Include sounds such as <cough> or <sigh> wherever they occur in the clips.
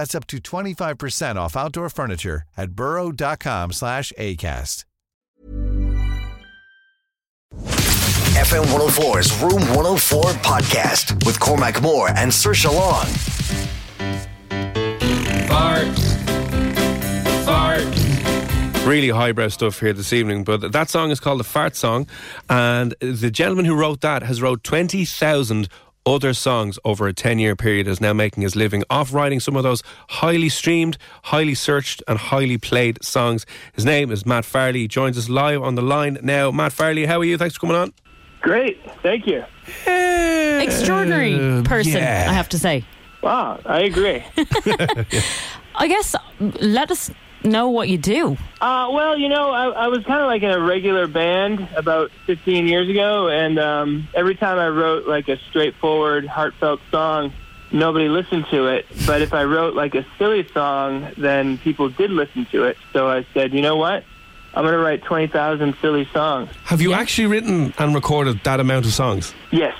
That's up to 25% off outdoor furniture at burrow.com slash ACAST. FM 104's Room 104 podcast with Cormac Moore and Sir Long. Fart. Fart. Really highbrow stuff here this evening, but that song is called the Fart Song, and the gentleman who wrote that has wrote 20,000 other songs over a 10 year period is now making his living off writing some of those highly streamed, highly searched, and highly played songs. His name is Matt Farley. He joins us live on the line now. Matt Farley, how are you? Thanks for coming on. Great, thank you. Extraordinary person, yeah. I have to say. Wow, I agree. <laughs> I guess let us know what you do. Uh, well, you know, I, I was kind of like in a regular band about 15 years ago, and um, every time I wrote like a straightforward, heartfelt song, nobody listened to it. But if I wrote like a silly song, then people did listen to it. So I said, you know what? I'm going to write 20,000 silly songs. Have you actually written and recorded that amount of songs? Yes.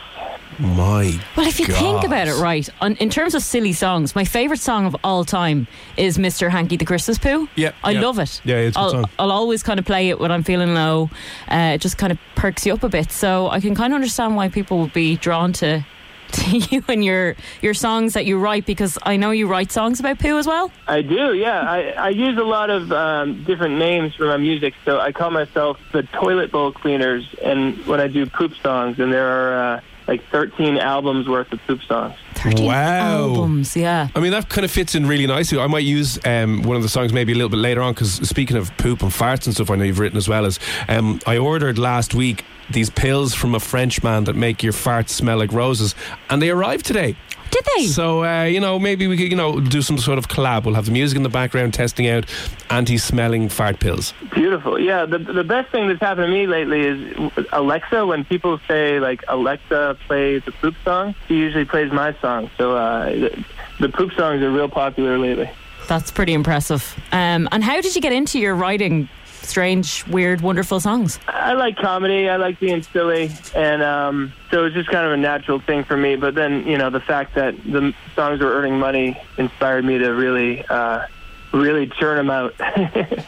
My. Well, if you think about it, right, on, in terms of silly songs, my favourite song of all time is Mr. Hanky the Christmas Poo. Yeah, I yeah. love it. Yeah, it's a good I'll, song. I'll always kind of play it when I'm feeling low. Uh, it just kind of perks you up a bit. So I can kind of understand why people would be drawn to. <laughs> To you and your your songs that you write because I know you write songs about poo as well. I do, yeah. I, I use a lot of um, different names for my music, so I call myself the Toilet Bowl Cleaners, and when I do poop songs, and there are uh, like 13 albums worth of poop songs. 13 Wow. albums, yeah. I mean, that kind of fits in really nicely. I might use um, one of the songs maybe a little bit later on because speaking of poop and farts and stuff, I know you've written as well as um, I ordered last week these pills from a French man that make your farts smell like roses, and they arrived today. Did they? So uh, you know, maybe we could you know do some sort of collab. We'll have the music in the background, testing out anti-smelling fart pills. Beautiful. Yeah, the the best thing that's happened to me lately is Alexa. When people say like Alexa play the poop song, she usually plays my song. So uh, the, the poop songs are real popular lately. That's pretty impressive. Um, and how did you get into your writing strange, weird, wonderful songs? I like comedy. I like being silly, and um, so it's just kind of a natural thing for me. But then, you know, the fact that the songs were earning money inspired me to really, uh, really churn them out. <laughs>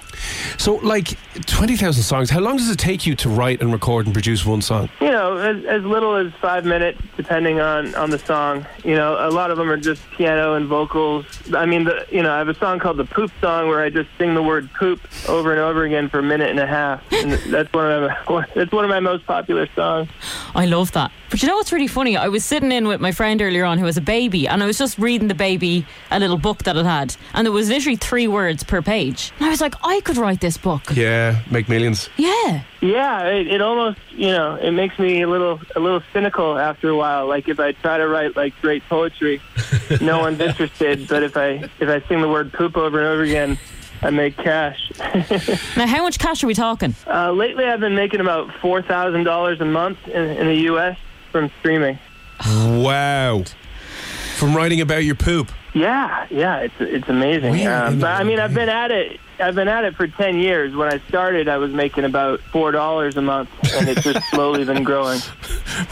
So, like twenty thousand songs. How long does it take you to write and record and produce one song? you know, as, as little as five minutes, depending on on the song. You know, a lot of them are just piano and vocals. I mean, the, you know, I have a song called the Poop Song where I just sing the word poop over and over again for a minute and a half, and <laughs> that's one of my that's one of my most popular songs. I love that. But you know what's really funny? I was sitting in with my friend earlier on who has a baby, and I was just reading the baby a little book that it had, and there was literally three words per page. And I was like, I could write this book. Yeah, make millions. Yeah. Yeah, it, it almost you know it makes me a little a little cynical after a while. Like if I try to write like great poetry, <laughs> no one's interested. But if I if I sing the word poop over and over again, I make cash. <laughs> Now, how much cash are we talking? uh, lately, I've been making about four thousand dollars a month in, in the U.S. from streaming. Wow. From writing about your poop. Yeah, yeah, it's it's amazing. Um, but I mean, I've been at it. I've been at it for ten years. When I started, I was making about four dollars a month, and it's just <laughs> slowly been growing.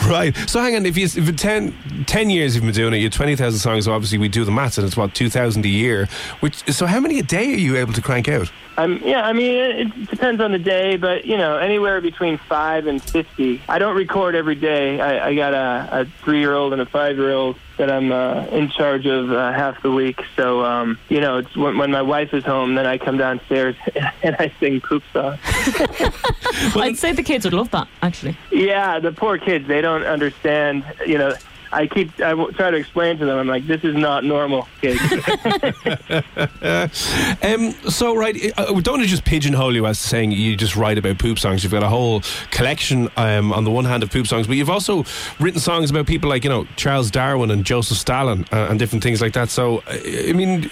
Right. So hang on, if you if you 10, 10 years you've been doing it, you have twenty thousand songs. So obviously we do the maths, and it's what two thousand a year. Which so how many a day are you able to crank out? I'm yeah. I mean, it, it depends on the day, but you know, anywhere between five and fifty. I don't record every day. I, I got a, a three-year-old and a five-year-old, that I'm uh, in charge of uh, half the week. So um, you know, it's when, when my wife is home, then I come downstairs <laughs> and I sing poop songs. <laughs> I'd say the kids would love that, actually. Yeah, the poor kids, they don't understand. You know, I keep I try to explain to them. I'm like, this is not normal, kids. <laughs> Um, so, right, uh, we don't want to just pigeonhole you as saying you just write about poop songs. You've got a whole collection, um, on the one hand, of poop songs, but you've also written songs about people like, you know, Charles Darwin and Joseph Stalin uh, and different things like that. So, uh, I mean,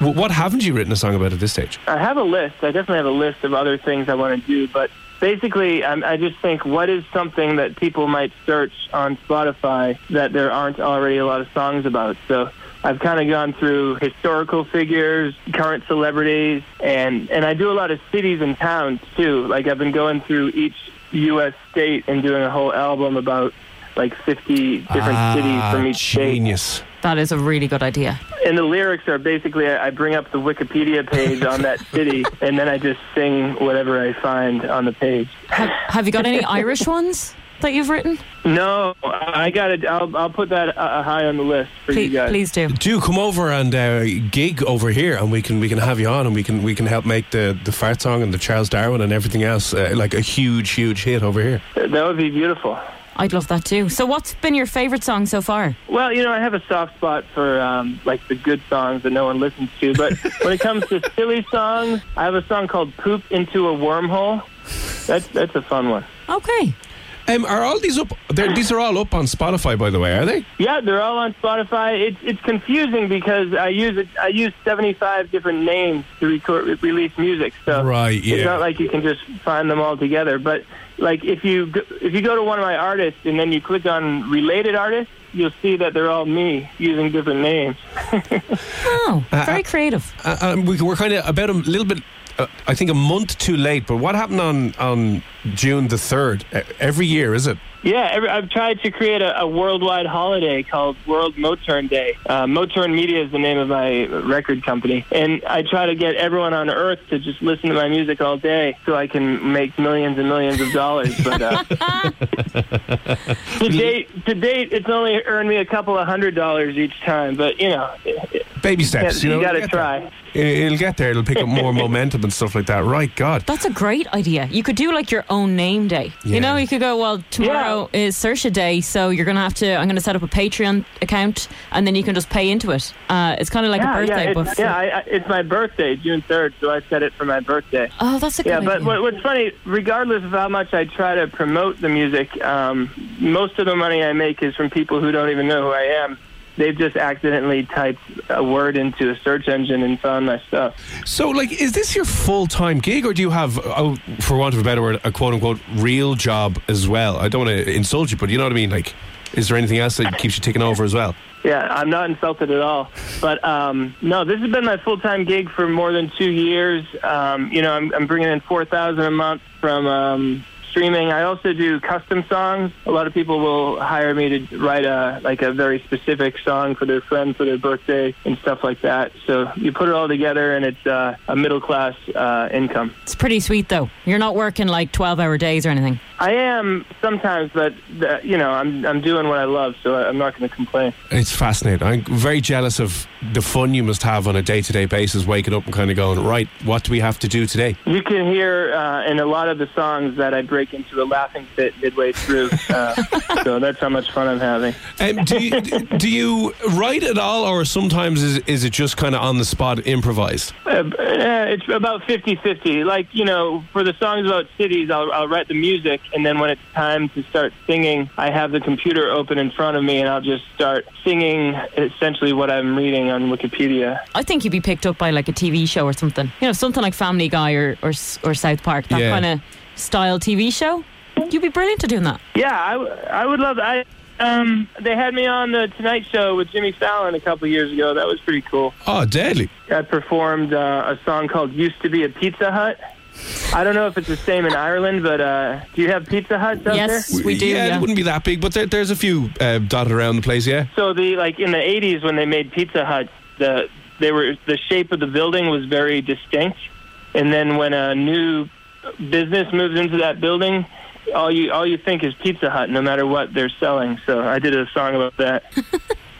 what haven't you written a song about at this stage? I have a list. I definitely have a list of other things I want to do, but basically, I'm, I just think what is something that people might search on Spotify that there aren't already a lot of songs about. So I've kind of gone through historical figures, current celebrities, and and I do a lot of cities and towns too. Like I've been going through each U.S. state and doing a whole album about like 50 different cities from each state. Ah, genius. That is a really good idea. And the lyrics are basically I I bring up the Wikipedia page on that city, <laughs> and then I just sing whatever I find on the page. Have, have you got any Irish ones that you've written? No, I got to I'll, I'll put that uh, high on the list for you Please, guys. please do. Do come over and uh, gig over here, and we can we can have you on, and we can we can help make the the fart song and the Charles Darwin and everything else uh, like a huge huge hit over here. That would be beautiful. I'd love that too. So, what's been your favourite song so far? Well, you know, I have a soft spot for um, like the good songs that no one listens to. But <laughs> when it comes to silly songs, I have a song called "Poop into a Wormhole." That's that's a fun one. Okay. Um, are all these up? These are all up on Spotify, by the way, are they? Yeah, they're all on Spotify. It's it's confusing because I use it. I use seventy five different names to record release music. So Right, yeah. it's not like you can just find them all together. But like if you go, if you go to one of my artists and then you click on related artists, you'll see that they're all me using different names. <laughs> Oh, very creative. Uh, um, we, we're kind of about a little bit, uh, I think, a month too late. But what happened on on June the third? Every year, is it? Yeah, every, I've tried to create a, a worldwide holiday called World Motern Day. Uh, Motern Media is the name of my record company, and I try to get everyone on Earth to just listen to my music all day, so I can make millions and millions of dollars. <laughs> But uh, <laughs> to date, to date, it's only earned me a couple of hundred dollars each time. But you know, Baby steps. you you know, got to it'll there. try. It- It'll get there. It'll pick up more <laughs> momentum and stuff like that. Right, God. That's a great idea. You could do like your own name day. Yeah. You know, you could go, well, tomorrow is Sersha Day, so you're going to have to, I'm going to set up a Patreon account and then you can just pay into it. Uh, it's kind of like yeah, a birthday, yeah, but. it's, yeah, I, I, it's my birthday, June third, so I set it for my birthday. oh, that's a good Yeah, but what, what's funny, regardless of how much I try to promote the music, um, most of the money I make is from people who don't even know who I am. They've just accidentally typed a word into a search engine and found my stuff. So, like, is this your full time gig, or do you have, oh, for want of a better word, a quote unquote real job as well? I don't want to insult you, but you know what I mean. Like, is there anything else that keeps you taking over as well? Yeah, I'm not insulted at all. But um, no, this has been my full time gig for more than two years. Um, you know, I'm, I'm bringing in four thousand a month from um, streaming. I also do custom songs. A lot of people will hire me to write a like a very specific song for their friend for their birthday and stuff like that. So you put it all together, and it's uh, a middle class uh, income. it's pretty sweet, though. You're not working like 12 hour days or anything. I am sometimes, but uh, you know, I'm I'm doing what I love, so I'm not going to complain. It's fascinating. I'm very jealous of the fun you must have on a day to day basis, waking up and kind of going, right, what do we have to do today? You can hear uh, in a lot of the songs that I break into a laughing fit midway through. Uh, <laughs> so that's how much fun I'm having. Um, do you do you write at all, or sometimes is is it just kind of on the spot improvised? Uh, uh, it's about 50-50. Like, you know, for the songs about cities, I'll, I'll write the music, and then when it's time to start singing, I have the computer open in front of me, and I'll just start singing essentially what I'm reading on Wikipedia. I think you'd be picked up by like a TV show or something. You know, something like Family Guy or, or, or South Park, that Yeah. kind of style TV show. You'd be brilliant at doing that. Yeah, I, I would love I um, they had me on the Tonight Show with Jimmy Fallon a couple years ago. That was pretty cool. Oh, deadly! I performed uh, a song called "Used to Be a Pizza Hut." I don't know if it's the same in Ireland, but uh, do you have Pizza Huts out Yes. there? We do, Yeah, yeah. it wouldn't be that big, but there, there's a few uh, dotted around the place. Yeah. So the like in the '80s when they made Pizza Huts, the they were the shape of the building was very distinct, and then when a new business moves into that building, all you all you think is Pizza Hut, no matter what they're selling. So I did a song about that. <laughs>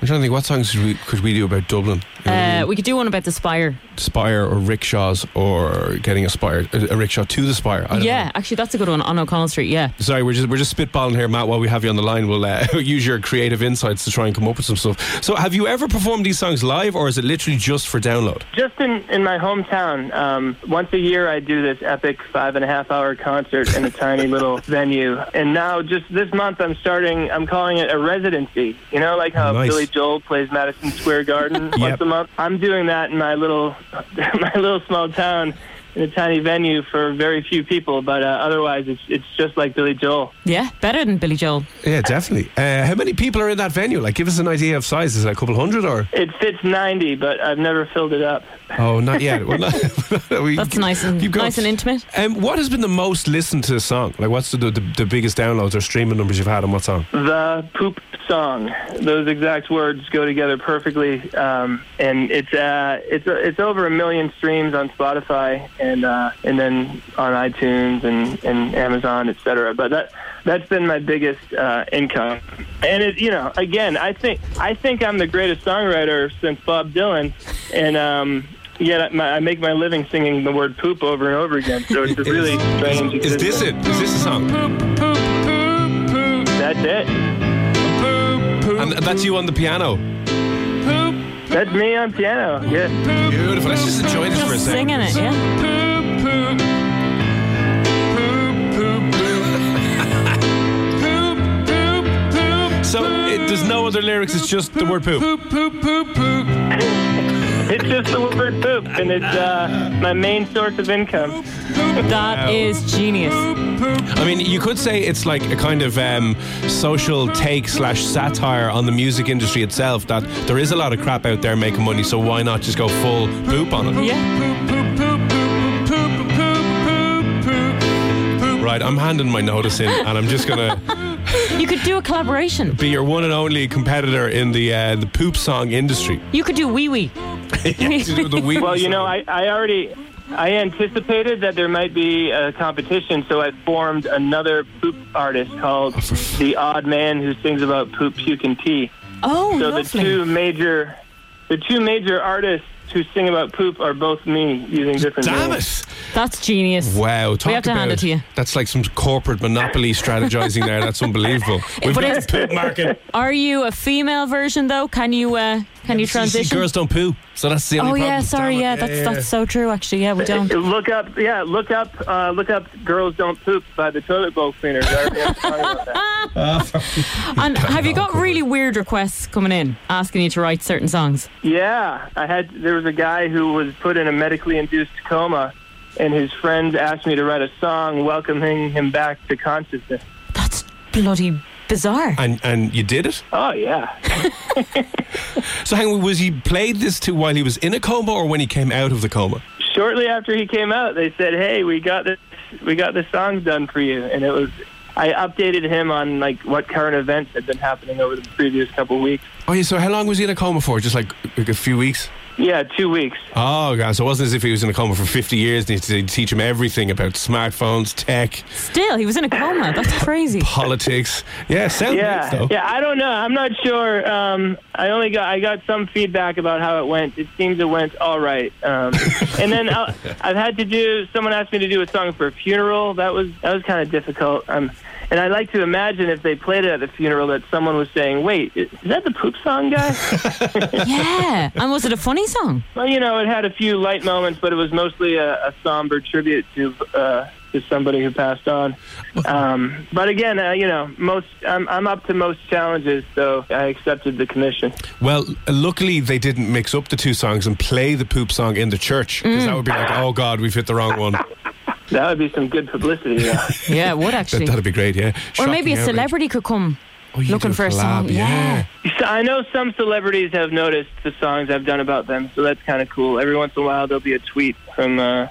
I'm trying to think what songs could we, could we do about Dublin? You know what I Uh, we could do one about the Spire. Spire or rickshaws or getting a spire a, a rickshaw to the Spire. I don't Yeah, know. actually, that's a good one on O'Connell Street. Yeah. Sorry, we're just we're just spitballing here, Matt. While we have you on the line, we'll uh, <laughs> use your creative insights to try and come up with some stuff. So, have you ever performed these songs live, or is it literally just for download? Just in, in my hometown, um, once a year I do this epic five and a half hour concert in a tiny little <laughs> venue. And now, just this month, I'm starting, I'm calling it a residency. You know, like how Nice. Billy Joel plays Madison Square Garden <laughs> once a month? I'm doing that in my little, <laughs> my little small town in a tiny venue for very few people, but uh, otherwise it's, it's just like Billy Joel. Yeah, better than Billy Joel. Yeah, definitely. Uh, how many people are in that venue? Like, give us an idea of size. Is it a couple hundred or? It fits 90, but I've never filled it up. Oh, not yet. Well, not, <laughs> <laughs> we That's keep- nice and keep nice and intimate. Um, what has been the most listened to song? Like, what's the, the the biggest downloads or streaming numbers you've had on what song? The poop song. Those exact words go together perfectly, um, and it's uh, it's it's over a million streams on Spotify and uh, and then on iTunes and, and Amazon, etc. But that that's been my biggest uh, income, and it you know again I think I think I'm the greatest songwriter since Bob Dylan, and um, yet my, I make my living singing the word poop over and over again. So it's a really strange. Is this it? Is this the song? Poop poop, poop, poop, That's it. And that's you on the piano. That's me on piano. Yeah. Beautiful. Let's just enjoy this for a second. singing it, yeah. <laughs> So it, there's no other lyrics. It's just the word poop. Poop poop poop poop. It's just the word poop, and it's uh, my main source of income. That is genius. I mean, you could say it's like a kind of um, social take slash satire on the music industry itself. That there is a lot of crap out there making money, so why not just go full poop on it? Yeah. Right, I'm handing my notice in, and I'm just gonna You could do a collaboration. be your one and only competitor in the uh, the poop song industry. You could do wee wee. <laughs> To do <laughs> the Well, you know, I, I already I anticipated that there might be a competition, so I formed another poop artist called the Odd Man who sings about poop, puke, and pee. Oh, So lovely. the two major the two major artists who sing about poop are both me using different Damn names. it! That's genius. Wow, talk have to about hand it to you. That's like some corporate monopoly strategizing there. That's unbelievable. <laughs> We've But got a poop market. Are you a female version though? Can you uh, can you See, see, transition? girls don't poo, so that's the only oh yeah, sorry, Damn yeah, it. that's that's so true. Actually, yeah, we don't. Look up, yeah, look up, uh, look up. Girls don't poop by the toilet bowl cleaners. I already have a song about that. <laughs> And have you got really weird requests coming in asking you to write certain songs? Yeah, I had. There was a guy who was put in a medically induced coma, and his friends asked me to write a song welcoming him back to consciousness. That's bloody bizarre. And and you did it. Oh yeah, <laughs> So hang on, was he played this to while he was in a coma or when he came out of the coma? shortly after he came out, they said, "Hey, we got this. We got the songs done for you," and it was. I updated him on like what current events had been happening over the previous couple weeks. Oh yeah. So how long was he in a coma for? Just like, like a few weeks. Yeah, two weeks. Oh god. So it wasn't as if he was in a coma for fifty years. and he had to teach him everything about smartphones, tech, Still, he was in a coma. That's crazy. politics. Yeah, sounds Yeah, nice, though. yeah. I don't know. I'm not sure. Um, I only got I got some feedback about how it went. It seems it went all right. Um, <laughs> and then i I've had to do. Someone asked me to do a song for a funeral. That was that was kind of difficult. Um, and I like to imagine if they played it at the funeral that someone was saying, "Wait, is is that the poop song guy?" <laughs> Yeah. And was it a funny song? well, you know, it had a few light moments, but it was mostly a, a somber tribute to. Uh, to somebody who passed on, um, but again, uh, you know, most I'm, I'm up to most challenges, so I accepted the commission. Well, luckily they didn't mix up the two songs and play the poop song in the church because that would be like, oh god, we've hit the wrong one. <laughs> That would be some good publicity. Yeah. <laughs> Yeah, it would actually. that'd be great. Yeah. or maybe a Shocking outrage. celebrity could come Oh, looking do for a collab, song. Yeah. so I know some celebrities have noticed the songs I've done about them, so that's kind of cool. Every once in a while, there'll be a tweet from uh,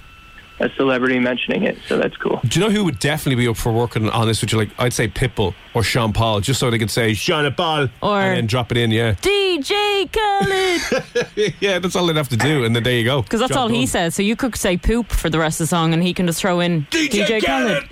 a celebrity mentioning it, so that's cool. Do you know who would definitely be up for working on this? Which like I'd say Pitbull or Sean Paul, just so they could say Sean Paul Or- and then drop it in. Yeah, DJ Khaled. <laughs> yeah, that's all they'd have to do, and then there you go. Because that's Job all he says. So you could say poop for the rest of the song and he can just throw in DJ, Khaled.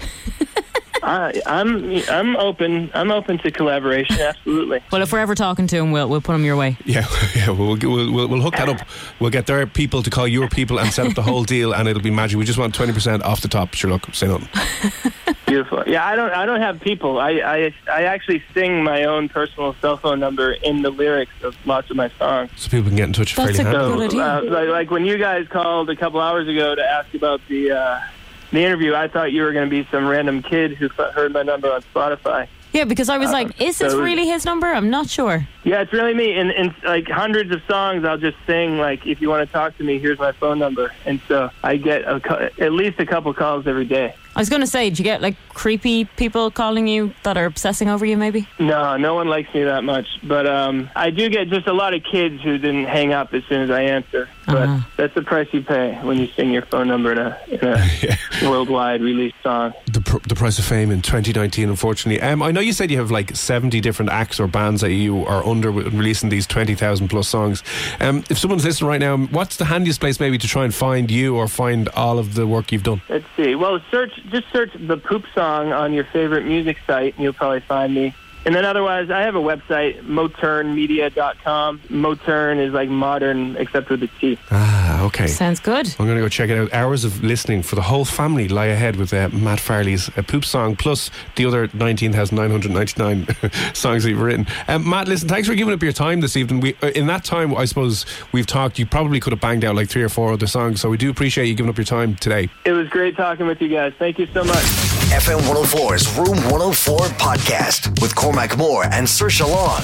I, I'm I'm open. I'm open to collaboration. Absolutely. Well, if we're ever talking to him, we'll we'll put him your way. Yeah, <laughs> yeah. We'll, we'll, we'll, we'll hook that up. We'll get their people to call your people and set up the whole <laughs> deal, and it'll be magic. We just want twenty percent off the top. Sure, look, say nothing. <laughs> Beautiful. Yeah, I don't. I don't have people. I, I I actually sing my own personal cell phone number in the lyrics of lots of my songs. So people can get in touch That's fairly a good idea. uh, like, like when you guys called a couple hours ago to ask about the uh, the interview, I thought you were going to be some random kid who heard my number on Spotify. Yeah, because I was uh, like, is this so- really his number? I'm not sure. Yeah, it's really me. In, in like hundreds of songs, I'll just sing like, "If you want to talk to me, here's my phone number." And so I get a, at least a couple calls every day. I was going to say, do you get like creepy people calling you that are obsessing over you? Maybe. No, no one likes me that much. But um, I do get just a lot of kids who didn't hang up as soon as I answer. But Uh-huh. that's the price you pay when you sing your phone number in a, in a <laughs> worldwide released song. The, pr- the price of fame in 2019, unfortunately. Um, I know you said you have like 70 different acts or bands that you are under releasing these 20,000 plus songs. Um, if someone's listening right now, what's the handiest place maybe to try and find you or find all of the work you've done? Let's see. Well, search just search the poop song on your favorite music site, and you'll probably find me. And then otherwise, I have a website, moternmedia.com. Motern is like modern, except with a T. Ah. Ah, okay. Sounds good. I'm going to go check it out. Hours of listening for the whole family lie ahead with uh, Matt Farley's uh, Poop Song plus the other 19,999 <laughs> songs that you've written. Um, Matt, listen, thanks for giving up your time this evening. We, uh, in that time, I suppose we've talked, you probably could have banged out like three or four other songs, so we do appreciate you giving up your time today. It was great talking with you guys. Thank you so much. FM 104's Room 104 podcast with Cormac Moore and Sir Long.